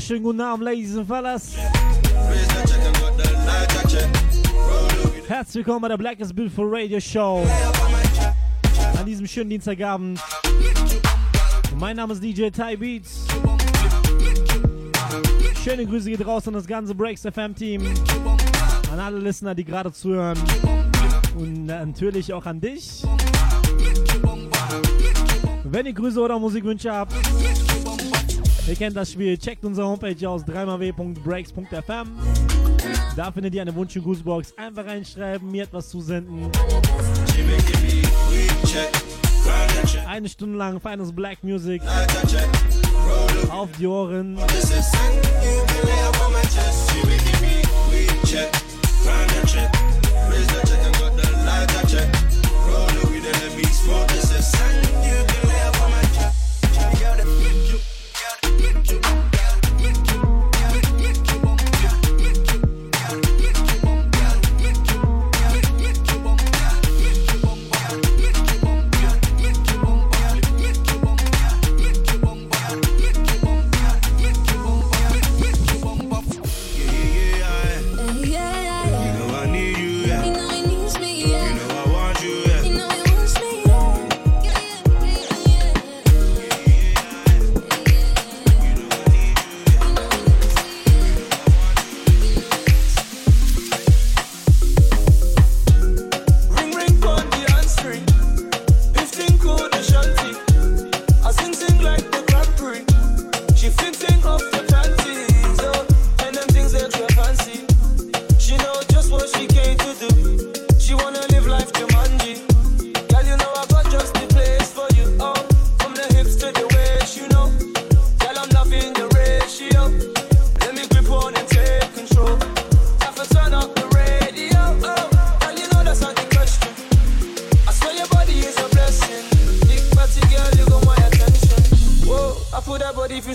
wunderschönen guten Abend, Ladies and Fellas. Herzlich willkommen bei der Black is Beautiful Radio Show. An diesem schönen Dienstagabend. Mein Name ist DJ Ty Beats. Schöne Grüße geht raus an das ganze Breaks FM Team. An alle Listener, die gerade zuhören. Und natürlich auch an dich. Wenn ihr Grüße oder Musikwünsche habt, Ihr kennt das Spiel, checkt unsere Homepage aus www.breaks.fm. Da findet ihr eine Wunsch- und Grußbox. Einfach reinschreiben, mir etwas zusenden. Eine Stunde lang feines Black Music auf die Ohren.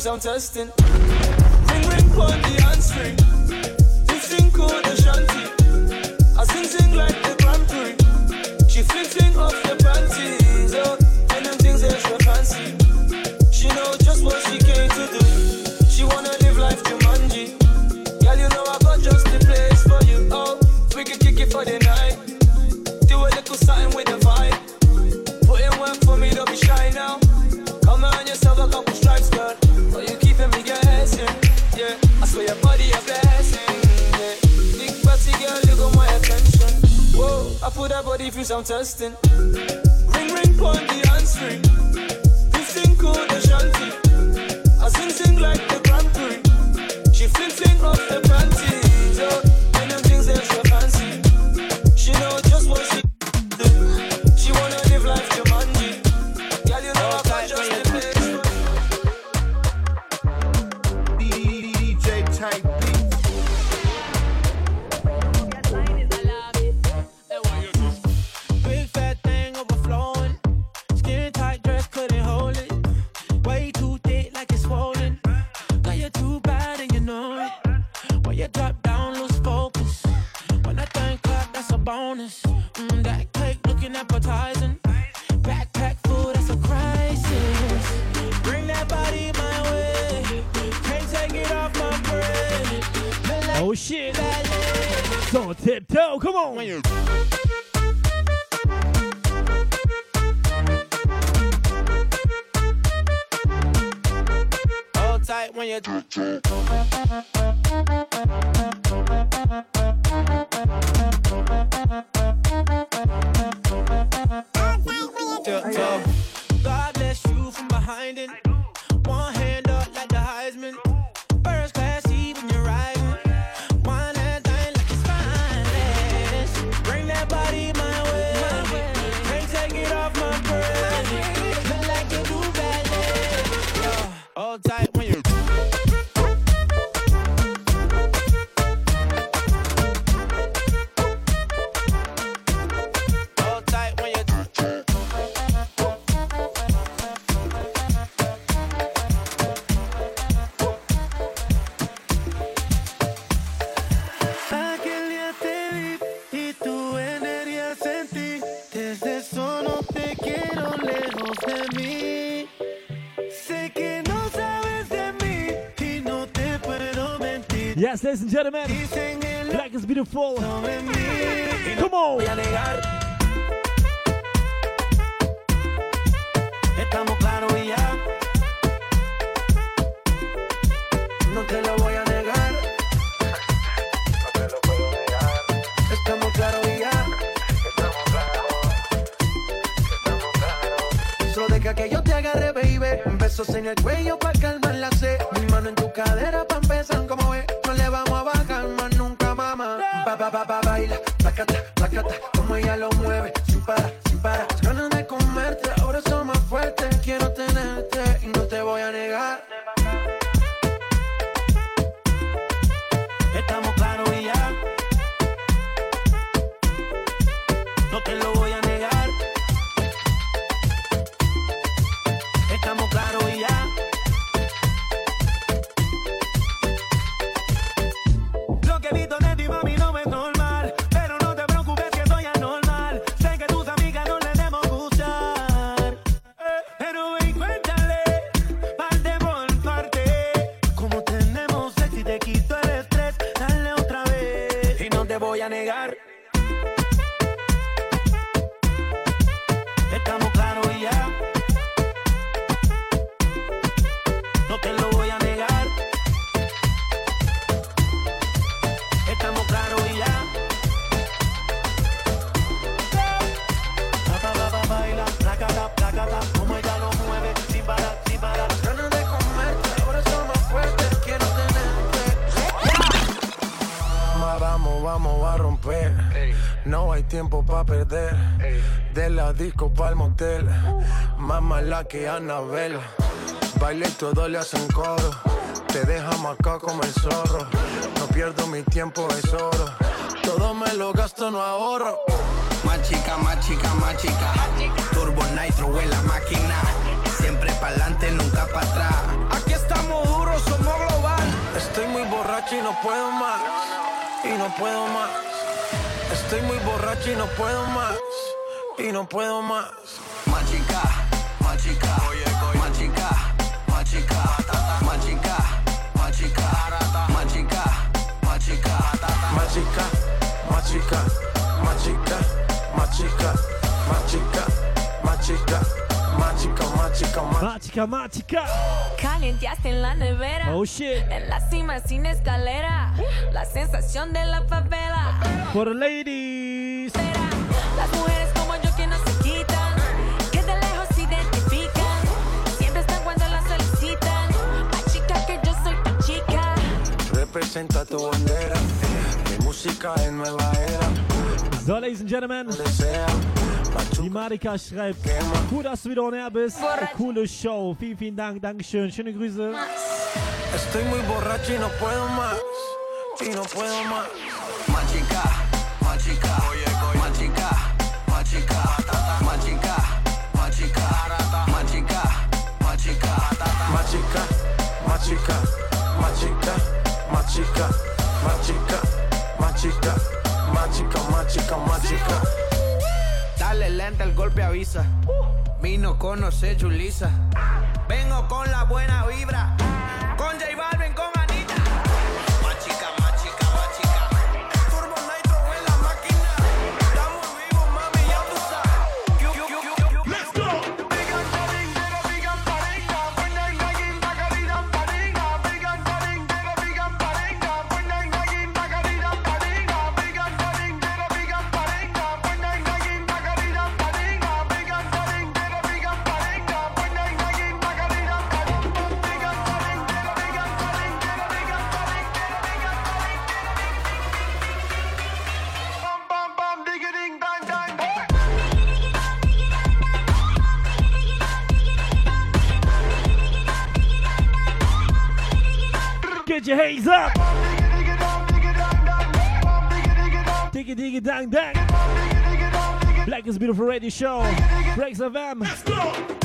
sound testing. Ring ring for the answering. Sing sing cool the shanty. I sing sing like the Grand Prix. She fling fling off the panties. Oh, and them things extra fancy. She know. difference I'm testing. Ring ring pon the answering. This thing called the shanty. I sing sing like the Grand Prix. She fling fling off the panties. on tiptoe. Come on. Hold tight when you. Gentlemen, Black is beautiful. Lo mueve. Que Anabel. Baile y todo le hacen coro. Te deja acá como el zorro. No pierdo mi tiempo, es oro. Todo me lo gasto, no ahorro. Más chica, más chica, más chica. Turbo Nitro en la máquina. Siempre pa'lante, nunca para atrás. Aquí estamos duros, somos global. Estoy muy borracho y no puedo más. Y no puedo más. Estoy muy borracho y no puedo más. Y no puedo más. Más chica, mágica, mágica, mágica, mágica, mágica, mágica, mágica, mágica. Matica, Matica. Calienteaste en la nevera. Oh shit. En la cima sin escalera. La sensación de la favela. For the ladies. Las mujeres como yo que no se quitan. Que de lejos se identifican. Siempre están cuando las solicitan. Pa' chica que yo soy tu chica. Representa tu bandera. So, ladies and gentlemen, die Marika schreibt, cool, dass du wieder on air bist. Eine coole Show. Vielen, vielen Dank. Dankeschön. Schöne Grüße. Estoy muy borracho y no puedo más. Y no puedo más. Más chica, más chica. Más chica, más chica. Más chica, más chica, más. Dale lenta el golpe avisa. Vino conoce Julisa. Vengo con la buena vibra. Con J Balvin, con Is beautiful radio show. Breaks FM. Let's go.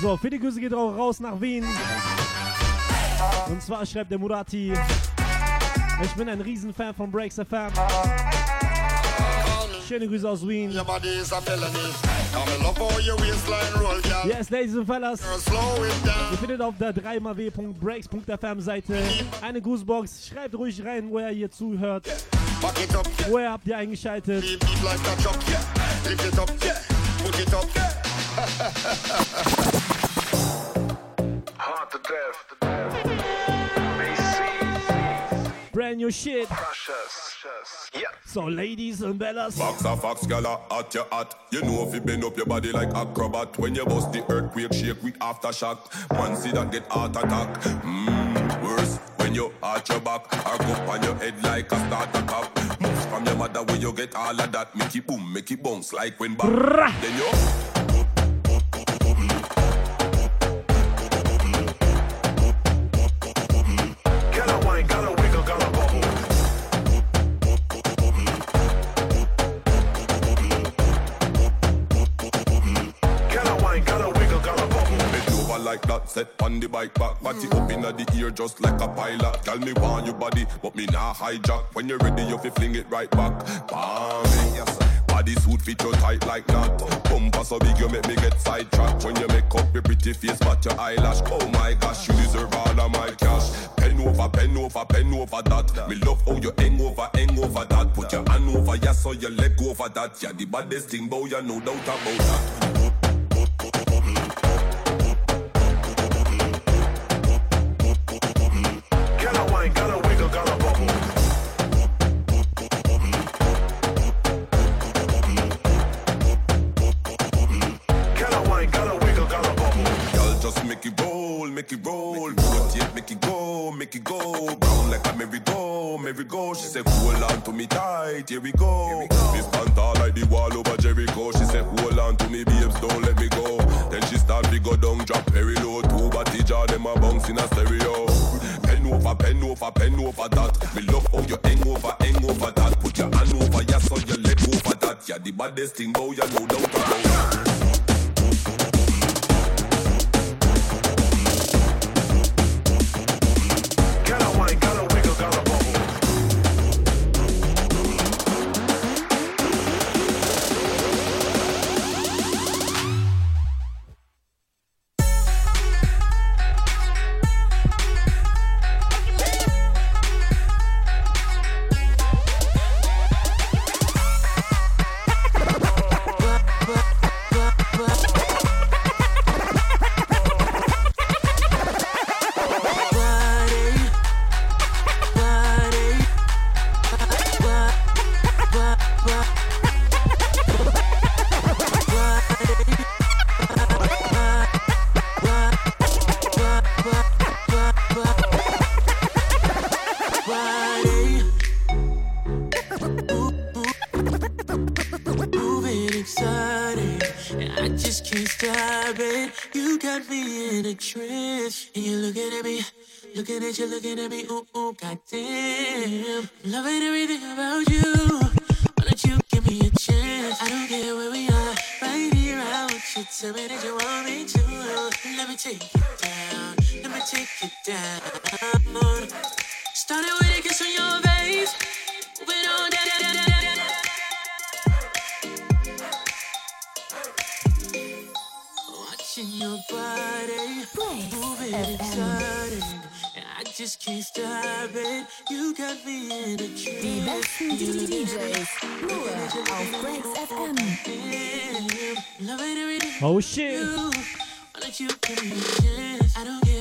So, für die Grüße geht auch raus nach Wien. Und zwar schreibt der Murati, ich bin ein Riesenfan von Breaks FM. Schöne Grüße aus Wien. Yes, Ladies und Fellas. Ihr findet auf der 3xw.breaks.fm Seite eine Grußbox. Schreibt ruhig rein, wo ihr hier zuhört. Woher habt ihr eingeschaltet? Lift it up, yeah. Put it up, yeah. Hard to death. BC. Brand new shit. Precious. Yeah. So, Ladies and Bellas. Fox a fox, girl at hot your hot. You know if you bend up your body like acrobat. When you bust the earthquake, shake with aftershock. Man see that get heart attack. Mmm, worse when you arch your back. Or go on your head like a starter cap. Moves from your mother where you get all of that. Make it boom, make it bounce like when back. Then you set on the bike back. Body up inna the ear just like a pilot. Tell me want your body, but me nah hijack. When you're ready, you fi fling it right back. Bam, yes. Body suit fit you tight like that. Bumper so big you make me get sidetracked. When you make up your pretty face, but your eyelash. Oh my gosh, you deserve all of my cash. Pen over, pen over, pen over that. Me love how you hang over, hang over that. Put your hand over, yeah, so your leg over that. Yeah, the baddest thing, boy, you no doubt about that. Tight, here we go. Me stand like the wall over Jericho. She said, hold on to me, babes, don't let me go. Then she start to go down, drop very low. Two body jar, them a bounce in a stereo. Pen over, pen over, pen over that. Me love how you hang over, hang over that. Put your hand over, yeah, so you leg over that. Yeah, the baddest thing, boy, you no doubt looking at you, looking at me. Ooh. I don't care.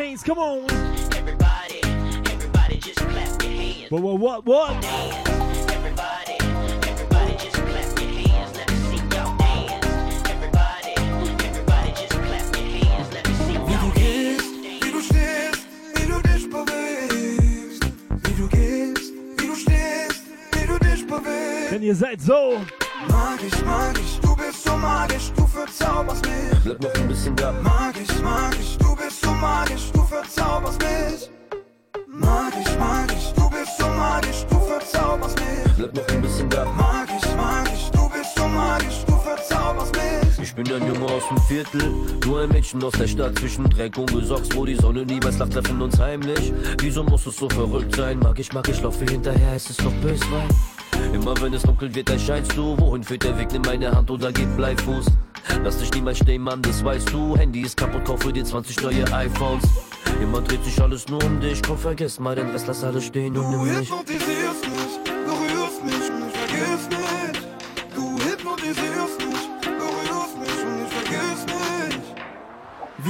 hands. Come on. Everybody, everybody just clap your hands. What, what, what, what? Dance. Everybody, everybody just clap your hands. Let me see dance. Everybody, everybody just clap your hands. Let me see y'all dance. Wie du stehst, wie du dich bewegst. Wie du stehst, wie du dich bewegst. Denn ihr seid so. Magisch, magisch, du bist so magisch, du verzauberst mich. Bleib noch ein bisschen da. Magisch. Bin ein Junge aus dem Viertel, nur ein Mädchen aus der Stadt zwischen Dreck und Gesocks, wo die Sonne niemals lacht, treffen uns heimlich. Wieso muss es so verrückt sein? Mag ich, mag ich, laufe hinterher, es ist noch Böswein. Immer wenn es dunkel wird, erscheinst du. Wohin führt der Weg? Nimm meine Hand oder gib Bleifuß. Lass dich niemals stehen, Mann, das weißt du. Handy ist kaputt, kaufe dir 20 neue iPhones. Immer dreht sich alles nur um dich. Komm, vergiss mal den Rest, lass alles stehen und nimm mich.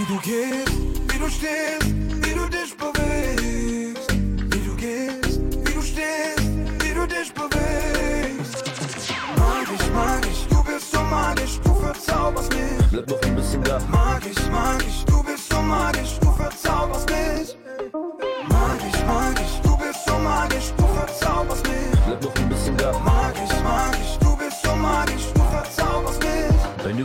Wie du gehst, wie du stehst, wie du dich bewegst. Wie du gehst, wie du stehst, wie du dich bewegst. Magisch, magisch, du bist so magisch, du verzauberst mich. Bleib noch ein bisschen da. Magisch, magisch, du bist so magisch, du verzauberst mich.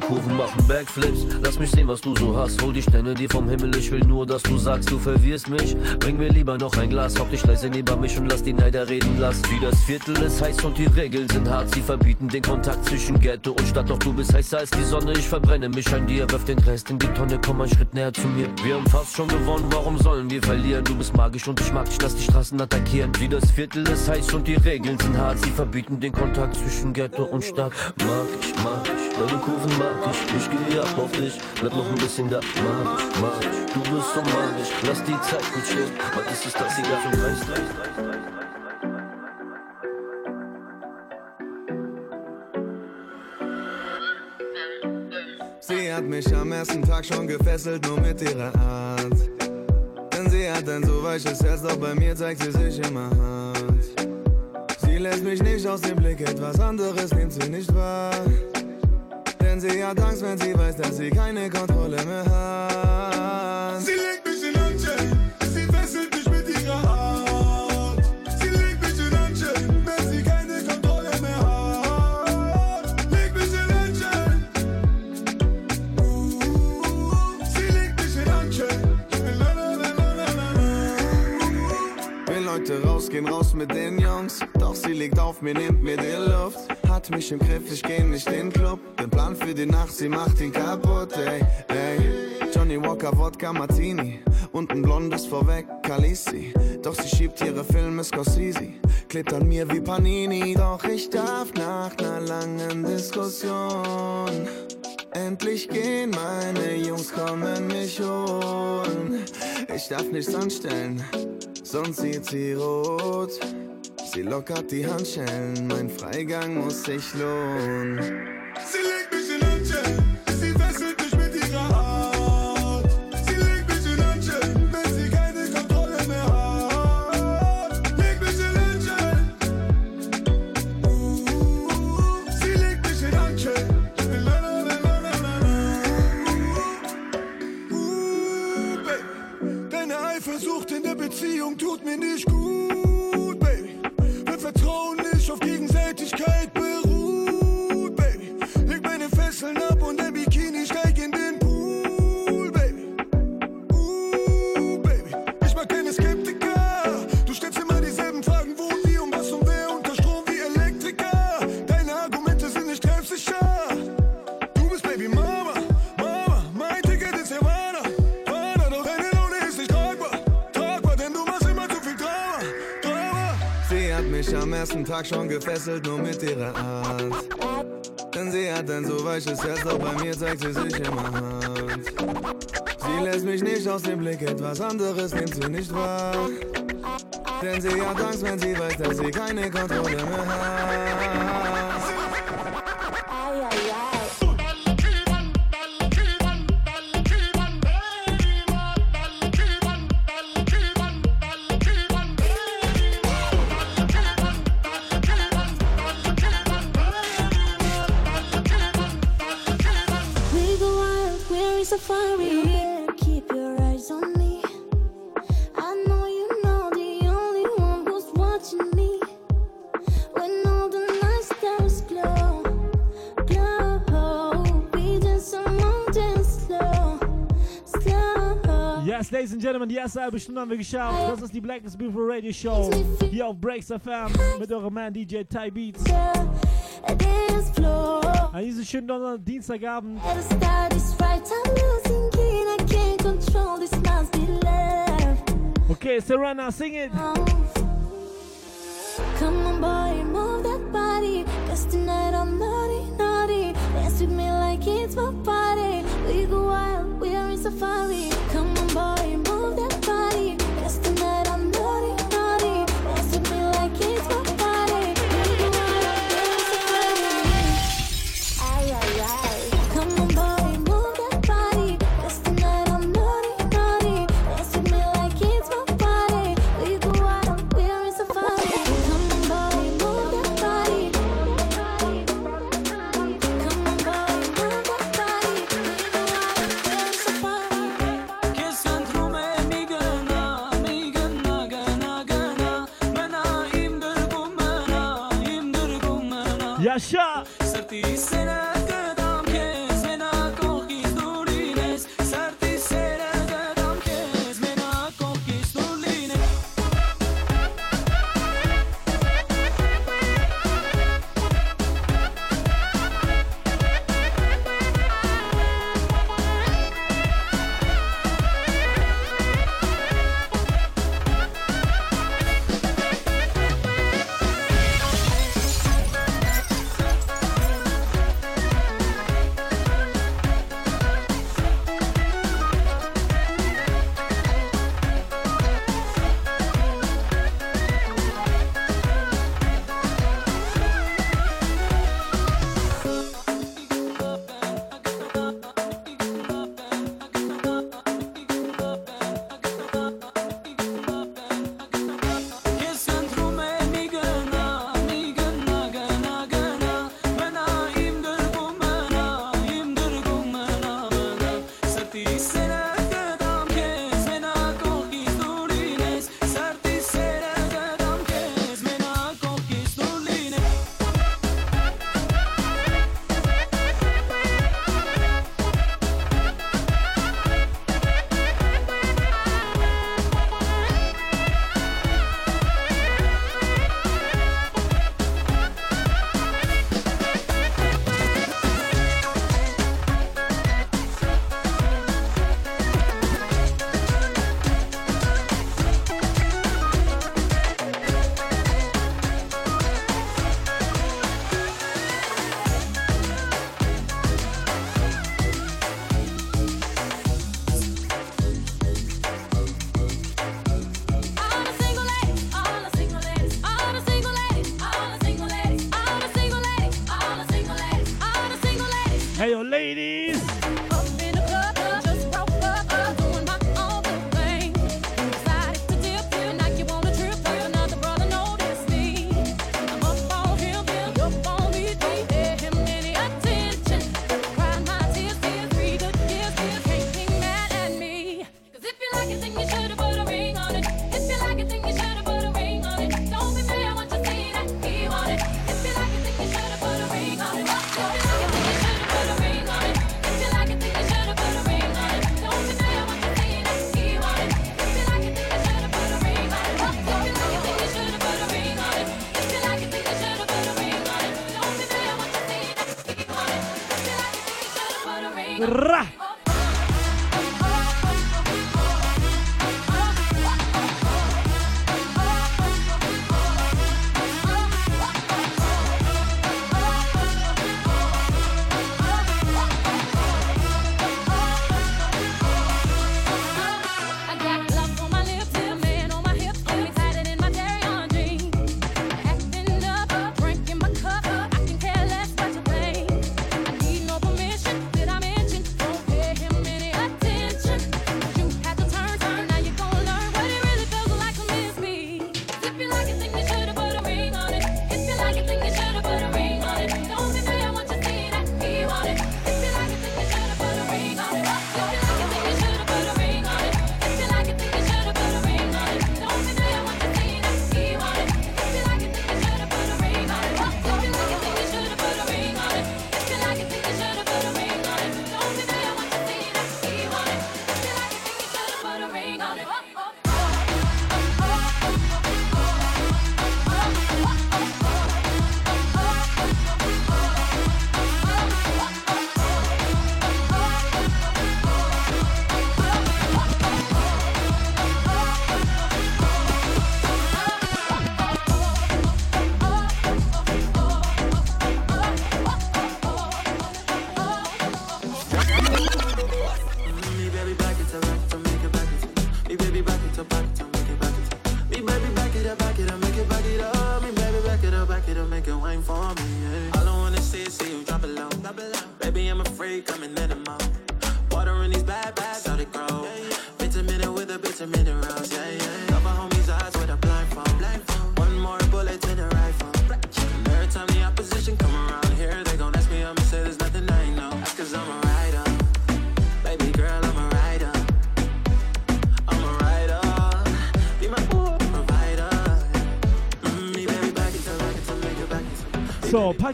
Kurven machen Backflips. Lass mich sehen, was du so hast. Hol die Sterne dir vom Himmel. Ich will nur, dass du sagst, du verwirrst mich. Bring mir lieber noch ein Glas. Hock dich leise neben mich und lass die Neider reden. Lass wie das Viertel ist heiß und die Regeln sind hart. Sie verbieten den Kontakt zwischen Ghetto und Stadt. Doch du bist heißer als die Sonne. Ich verbrenne mich an dir. Wirf den Rest in die Tonne. Komm einen Schritt näher zu mir. Wir haben fast schon gewonnen. Warum sollen wir verlieren? Du bist magisch und ich mag dich. Lass die Straßen attackieren. Wie das Viertel ist heiß und die Regeln sind hart. Sie verbieten den Kontakt zwischen Ghetto und Stadt. Mag ich, mag ich. Deine Kurven mag ich. Ich gehe ab auf dich. Bleib noch ein bisschen da. Mag ich, mag ich. Du bist so magisch. Lass die Zeit gut stehen. Heute ist es das egal zum Preis. Sie hat mich am ersten Tag schon gefesselt, nur mit ihrer Art. Denn sie hat ein so weiches Herz, doch bei mir zeigt sie sich immer hart. Sie lässt mich nicht aus dem Blick, etwas anderes nimmt sie nicht wahr. Denn sie hat Angst, wenn sie weiß, dass sie keine Kontrolle mehr hat. Sie legt mich in Handschellen, sie fesselt mich mit ihrer Haut. Sie legt mich in Handschellen, wenn sie keine Kontrolle mehr hat. Leg mich in Handschellen. Sie legt mich in Handschellen. La, la, la, la, la, la. Will heute rausgehen, raus mit den Jungs. Doch sie liegt auf mir, nimmt mir die Luft. Hat mich im Griff, ich geh nicht in den Club. Den Plan für die Nacht, sie macht ihn kaputt, ey, ey. Johnny Walker, Wodka Martini. Und ein blondes vorweg, Khaleesi. Doch sie schiebt ihre Filme Scorsese. Klebt an mir wie Panini. Doch ich darf nach ner langen Diskussion. Endlich gehen meine Jungs, kommen mich holen. Ich darf nichts anstellen, sonst sieht sie rot. Sie lockert die Handschellen, mein Freigang muss sich lohnen. Sie legt mich in Handschellen, sie fesselt mich mit ihrer Haut. Sie legt mich in Handschellen, wenn sie keine Kontrolle mehr hat. Sie legt mich in Handschellen. Deine Eifersucht in der Beziehung tut mir nicht gut, Tag schon gefesselt, nur mit ihrer Art. Denn sie hat ein so weiches Herz, doch bei mir zeigt sie sich immer hart. Sie lässt mich nicht aus dem Blick, etwas anderes nimmt sie nicht wahr. Denn sie hat Angst, wenn sie weiß, dass sie keine Kontrolle mehr hat. Gentlemen, die erste halbe Stunde haben wir geschafft. Das ist die Black is Beautiful Radio Show. Hier auf Breaks FM mit eurem Man DJ Ty Beats. An diesem schönen Donner Dienstagabend. The start is right, I'm losing key. Can't control this nasty love. Okay, Serena, sing it. Come on, boy, move that body. Cause tonight I'm naughty,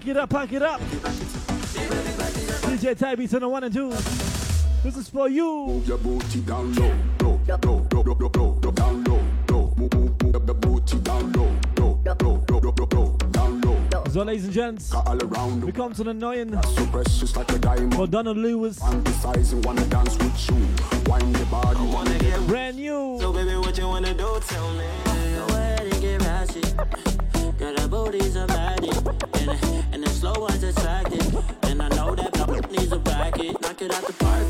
Pack it up, pack it up. DJ Tybeats to the one and two. This is for you. Move your booty down low, low, low, low, low, low, low, down low, low. Move, move, move the booty down low, low, low, low, low, low, down low. So, ladies and gents, all around. we come to the annoying. So precious like a diamond. For Donald Lewis. Fantasizing, wanna dance with you. Wind your body. Brand new. And I know that my needs a racket. Knock it out the park.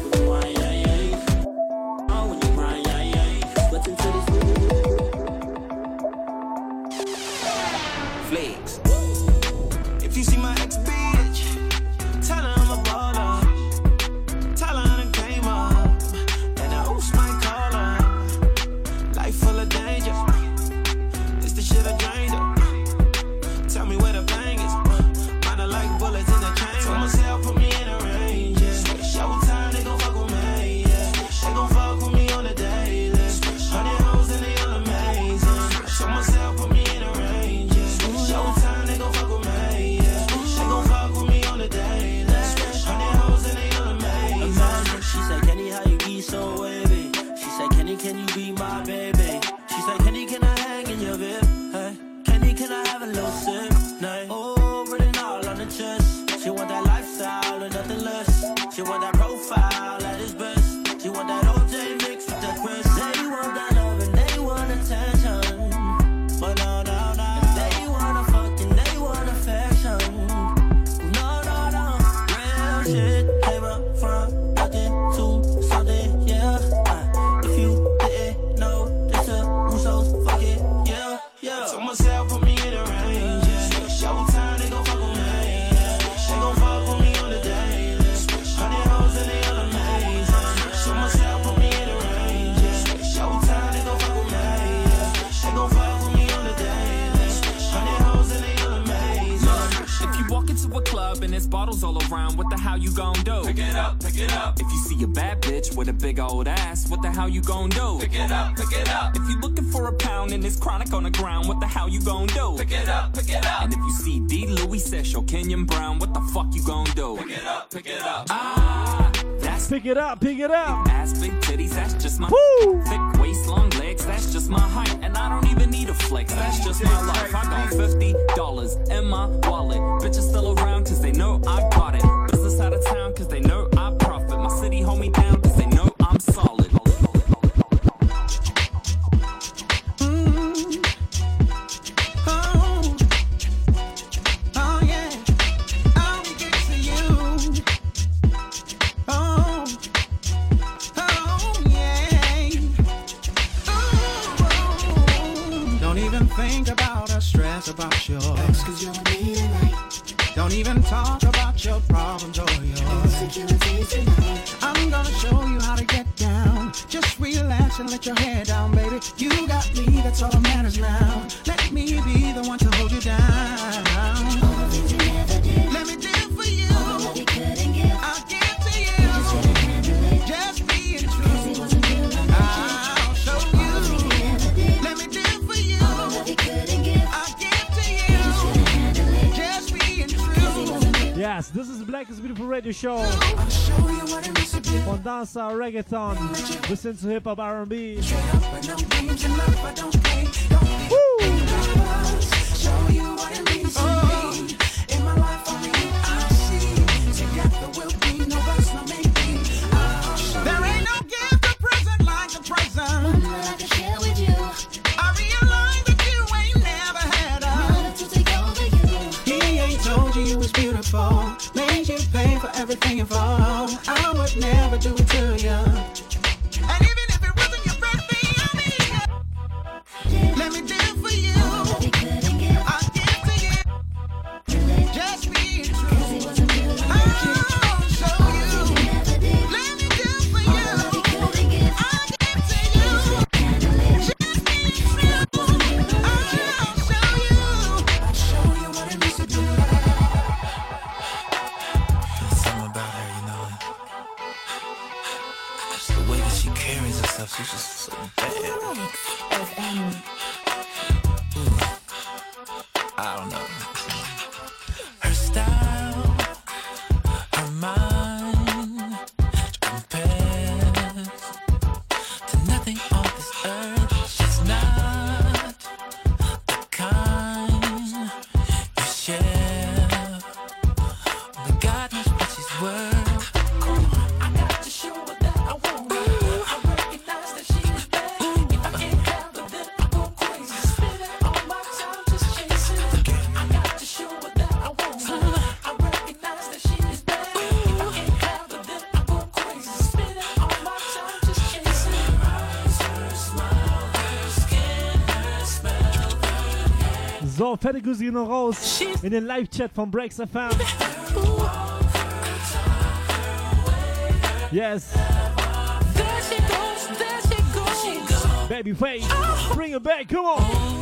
Kenyon Brown, what the fuck you gonna do? Pick it up, pick it up. Ah, that's pick it up, pick it up. Ass big titties, that's just my Woo. thick waist, long legs, that's just my height, and I don't even need a flex. That's just my life. I got fifty dollars in my wallet. Bitches still around 'cause they know I got it. Business out of town 'cause they know Listen to hip hop R&B. Fertigusino raus in den Live-Chat von Breaks FM. Yes. Babyface, bring it back, come on.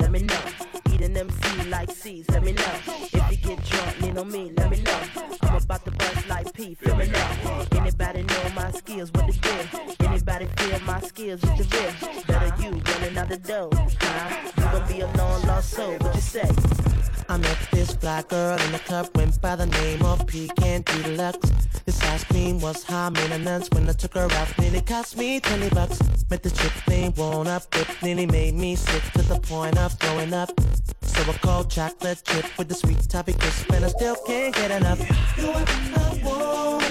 Let me know. Eat an MC like C's, let me know. If you get drunk, lean on me, let me know. I'm about to bust like P, feel me now. Anybody know my skills, what to do? Anybody feel my skills, it's the real. Better you running out the door, huh? You gon' be a long lost soul, what you say? I met this black girl in the club, went by the name of Pecan Deluxe. Ice cream was high maintenance when I took her out, nearly cost me 20 bucks. Met the chick named Won't Up, it nearly made me sick to the point of throwing up. So I called chocolate chip with the sweet toffee crisp, and I still can't get enough. You what I want,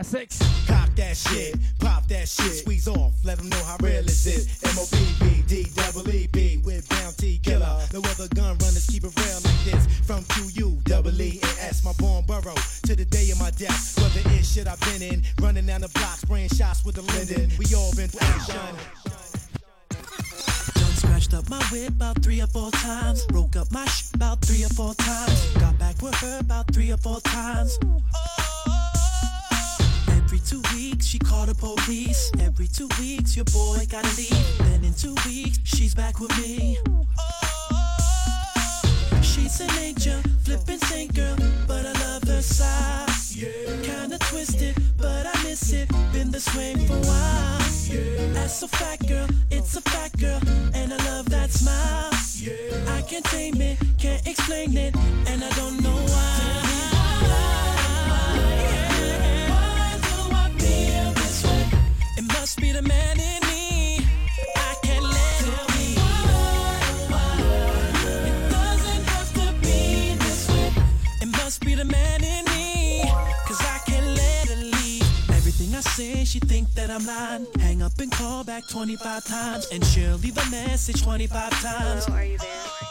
Classics. Pop that shit, pop that shit, squeeze off, let them know how real is it. M-O-B-B-D double E-B with Bounty Killer. No other gun runners keep it real like this. From Q-U, double E and S, my born borough, to the day of my death. Whether it's shit I've been in, running down the block, spraying shots with the linden. We all been through action. Scratched up my whip about three or four times. Broke up my sh about three or four times. Got back with her about three or four times. Every two weeks she called the police. Every two weeks your boy gotta leave. Then in two weeks she's back with me. Oh, she's an angel, flippin' saint girl, but I love her side. Kinda twisted, but I miss it. Been this way for a while. That's a fat girl, it's a fat girl, and I love that smile. I can't tame it, can't explain it, and I don't know. Why must be the man in me. I can't let it doesn't have to be this way. It must be the man in me. Cause I can't let leave. Everything I say, she think that I'm lying. Hang up and call back 25 times. And she'll leave a message 25 times. Hello, are you there?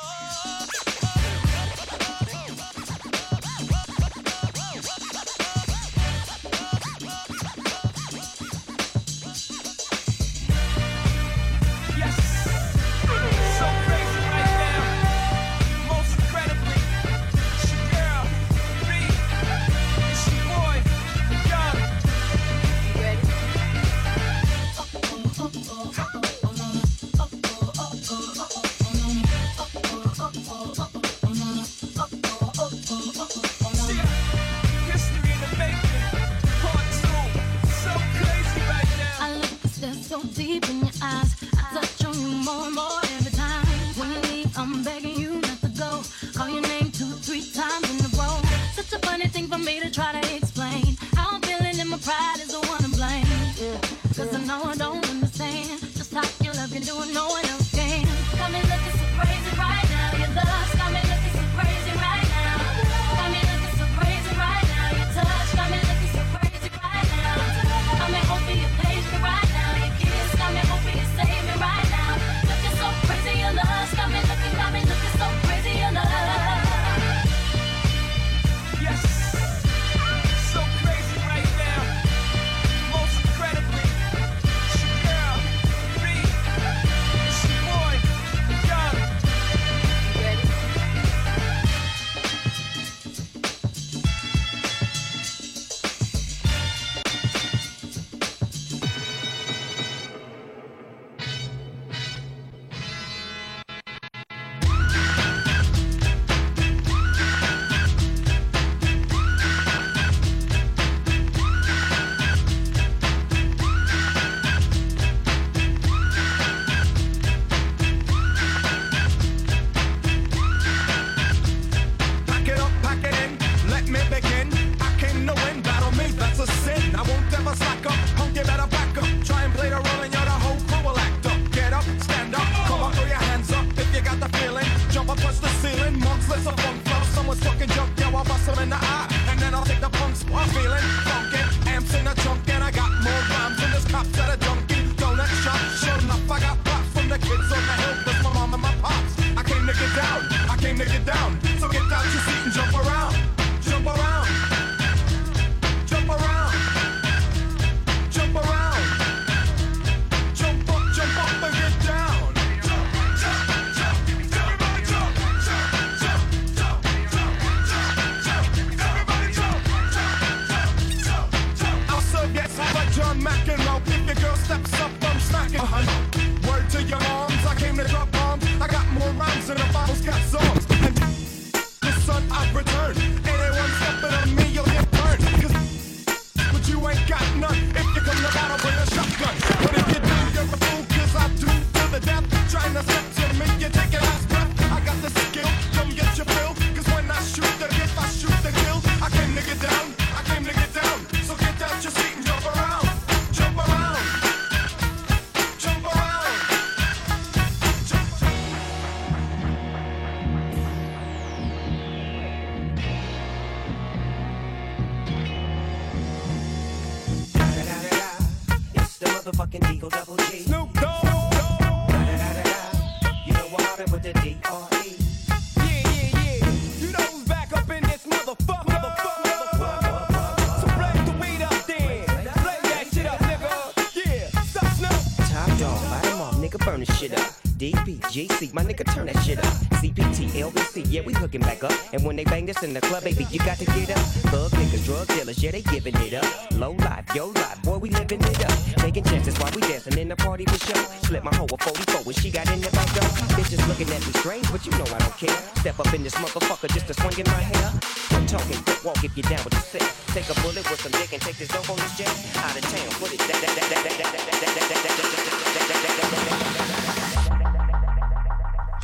DPGC, my nigga, turn that shit up. CPT, LBC, yeah, we hooking back up. And when they bang this in the club, baby, you got to get up. Thug niggas, drug dealers, yeah, they giving it up. Low life, yo life, boy, we living it up. Taking chances while we dancing in the party for show. Slip my hoe a 44 when she got in the back door. Bitches looking at me strange, but you know I don't care. Step up in this motherfucker just to swing in my hair. I'm talking quick walk if you're down with the sick. Take a bullet with some dick and take this dope on this jet. Out of town, put it that that that that that that that that that that that that that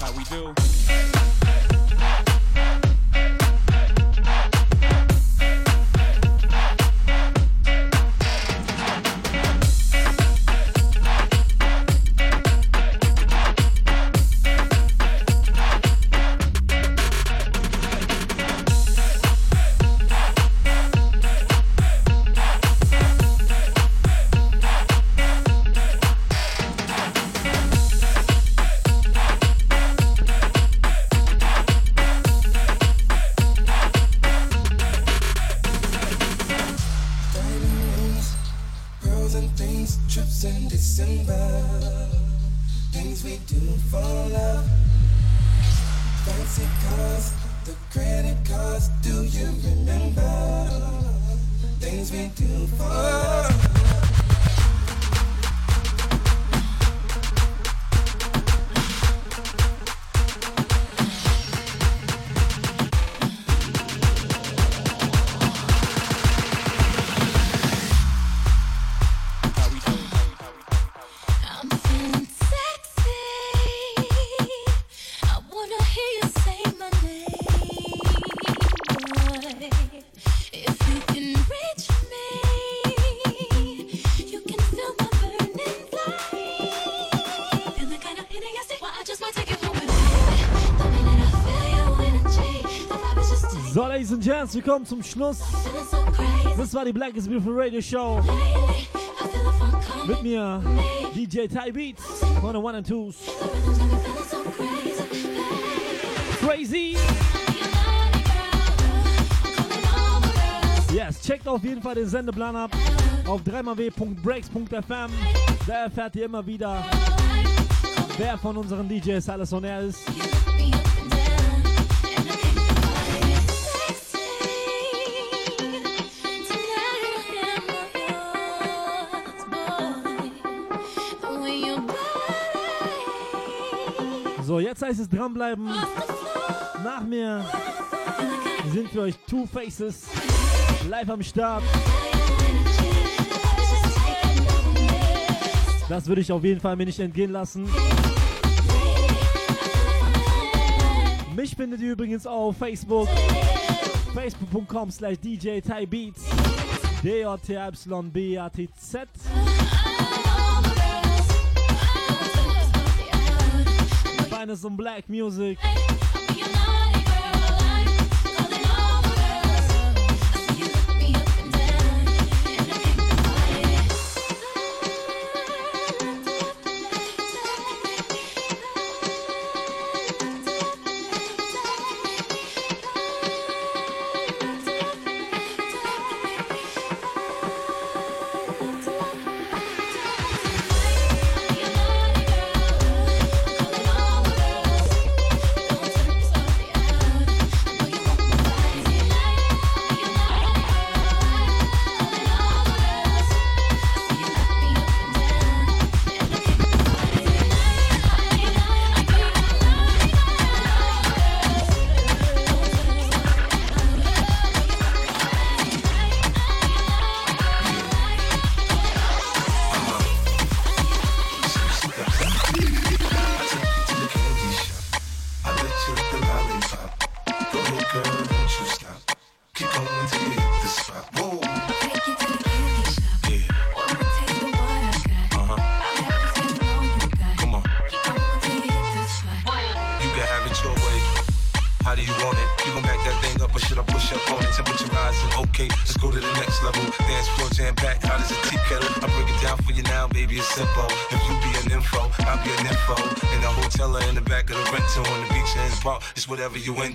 How we do? So, Ladies and Gents, wir kommen zum Schluss. Das war die Black is Beautiful Radio Show. Mit mir, DJ Ty Beats von der One and Twos. Crazy! Yes, checkt auf jeden Fall den Sendeplan ab auf 3xw.breaks.fm. Da erfährt ihr immer wieder, wer von unseren DJs alles on air ist. Jetzt heißt es dranbleiben. Nach mir sind für euch Two Faces live am Start. Das würde ich auf jeden Fall mir nicht entgehen lassen. Mich findet ihr übrigens auf Facebook. Facebook.com slash DJ Ty Beats. D-J-T-Y-B-A-T-Z. Finest on Black Music.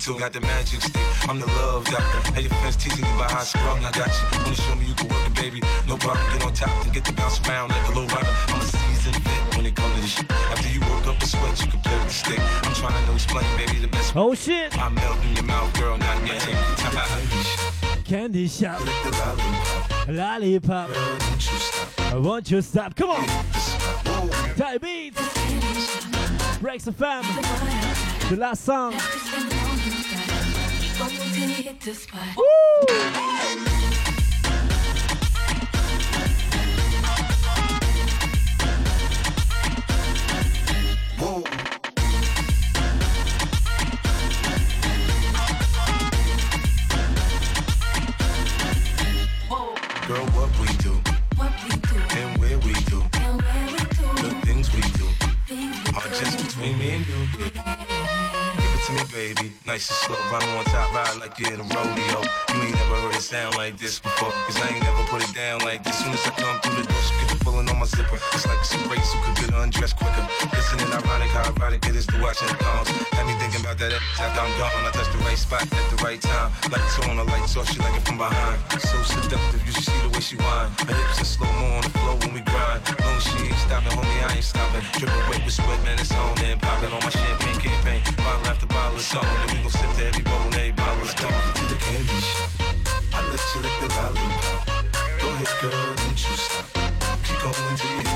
Whatever. Got the magic stick, I'm the love doctor. Hey, your friends teasing you about how I sprung, I got you. Wanna show me you can work it, baby? No problem, get on top and get to bounce around like a low rider. I'm a seasoned vet when it comes to this shit. After you work up a sweat, you can play with the stick. I'm trying to explain, baby, the best. Oh shit! I melt in your mouth, girl, not yet. Candy shop. Lollipop. I won't you stop? Come on. Beats. Breaks FM. The last song. Girl, in a rodeo. You ain't never heard it sound like this before, cause I ain't never put it down like this. Soon as I come through the door, she get the pulling on my zipper. It's like a race who could get undressed quicker. Isn't it ironic how ironic it is to? Had that after I'm gone. I touch the right spot at the right time. Lights on, the lights off, she like it from behind. So seductive, you should see the way she whine. Her hips are slow mo on the floor when we grind. Long she ain't stopping, homie, I ain't stopping. Dripping wet with sweat, man, it's on and popping on my champagne campaign. Bottle after bottle, it's on. And we gon' sip to every bowl and every bottle. Let's to the candy shop. I let you lick the lollipop. Go ahead, girl, don't you stop. Keep going till you